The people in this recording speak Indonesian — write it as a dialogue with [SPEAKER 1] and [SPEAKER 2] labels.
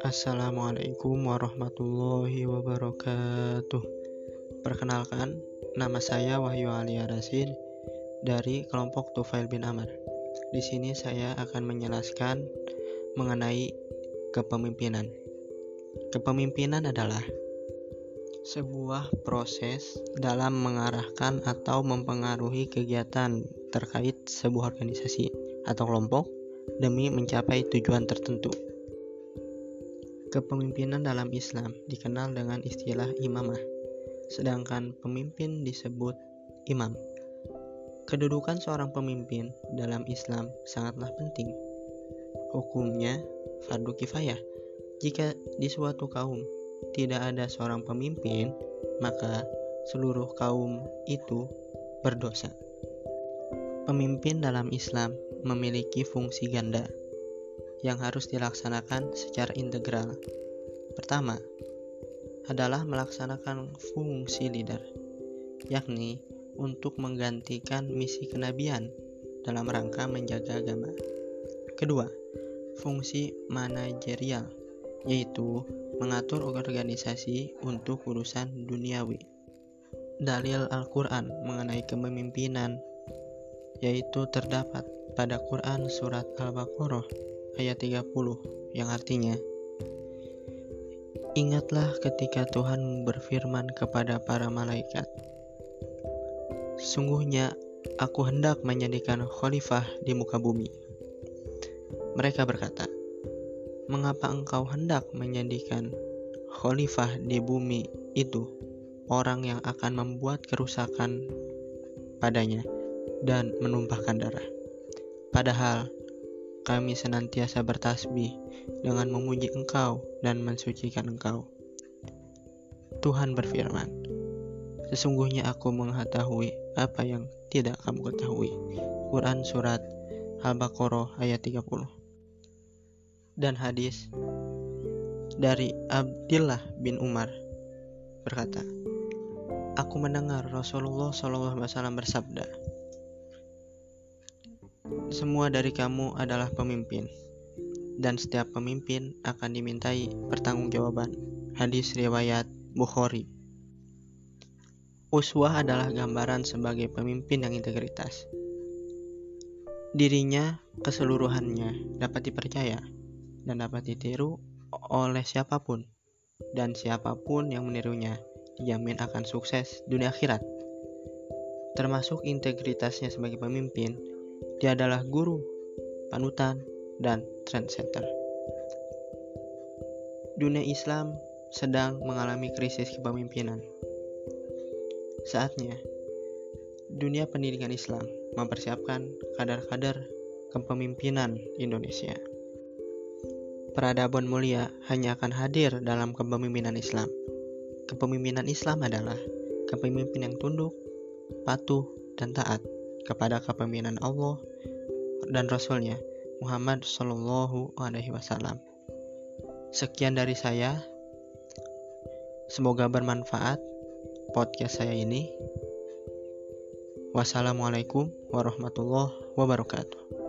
[SPEAKER 1] Assalamualaikum warahmatullahi wabarakatuh. Perkenalkan, nama saya Wahyu Ali Arasin dari kelompok Tufail bin Amr. Di sini saya akan menjelaskan mengenai kepemimpinan. Kepemimpinan adalah sebuah proses dalam mengarahkan atau mempengaruhi kegiatan terkait sebuah organisasi atau kelompok demi mencapai tujuan tertentu. Kepemimpinan dalam Islam dikenal dengan istilah imamah, sedangkan pemimpin disebut imam. Kedudukan seorang pemimpin dalam Islam sangatlah penting. Hukumnya fardu kifayah. Jika di suatu kaum tidak ada seorang pemimpin, maka seluruh kaum itu berdosa. Pemimpin dalam Islam memiliki fungsi ganda yang harus dilaksanakan secara integral. Pertama, adalah melaksanakan fungsi leader, yakni untuk menggantikan misi kenabian dalam rangka menjaga agama. Kedua, fungsi manajerial, yaitu mengatur organisasi untuk urusan duniawi. Dalil Al-Quran mengenai kepemimpinan yaitu terdapat pada Quran Surat Al-Baqarah ayat 30 yang artinya Ingatlah ketika Tuhan berfirman kepada para malaikat Sungguhnya aku hendak menjadikan khalifah di muka bumi. Mereka berkata, Mengapa engkau hendak menjadikan khalifah di bumi itu orang yang akan membuat kerusakan padanya dan menumpahkan darah? Padahal kami senantiasa bertasbih dengan memuji engkau dan mensucikan engkau. Tuhan berfirman, Sesungguhnya aku mengetahui apa yang tidak kamu ketahui. Quran Surat Al-Baqarah ayat 30 Dan hadis dari Abdullah bin Umar berkata, Aku mendengar Rasulullah SAW bersabda, Semua dari kamu adalah pemimpin, dan setiap pemimpin akan dimintai pertanggungjawaban. Hadis riwayat Bukhari. Uswah adalah gambaran sebagai pemimpin yang integritas. Dirinya keseluruhannya dapat dipercaya dan dapat ditiru oleh siapa pun, dan siapa pun yang menirunya dijamin akan sukses dunia akhirat. Termasuk integritasnya sebagai pemimpin, dia adalah guru, panutan, dan trendsetter. Dunia Islam sedang mengalami krisis kepemimpinan Saatnya dunia pendidikan Islam mempersiapkan kadar-kadar kepemimpinan Indonesia. Peradaban mulia hanya akan hadir dalam kepemimpinan Islam. Kepemimpinan Islam adalah kepemimpinan yang tunduk, patuh, dan taat kepada kepemimpinan Allah dan Rasulnya Muhammad Shallallahu Alaihi Wasallam. Sekian dari saya. Semoga bermanfaat podcast saya ini. Wassalamualaikum warahmatullahi wabarakatuh.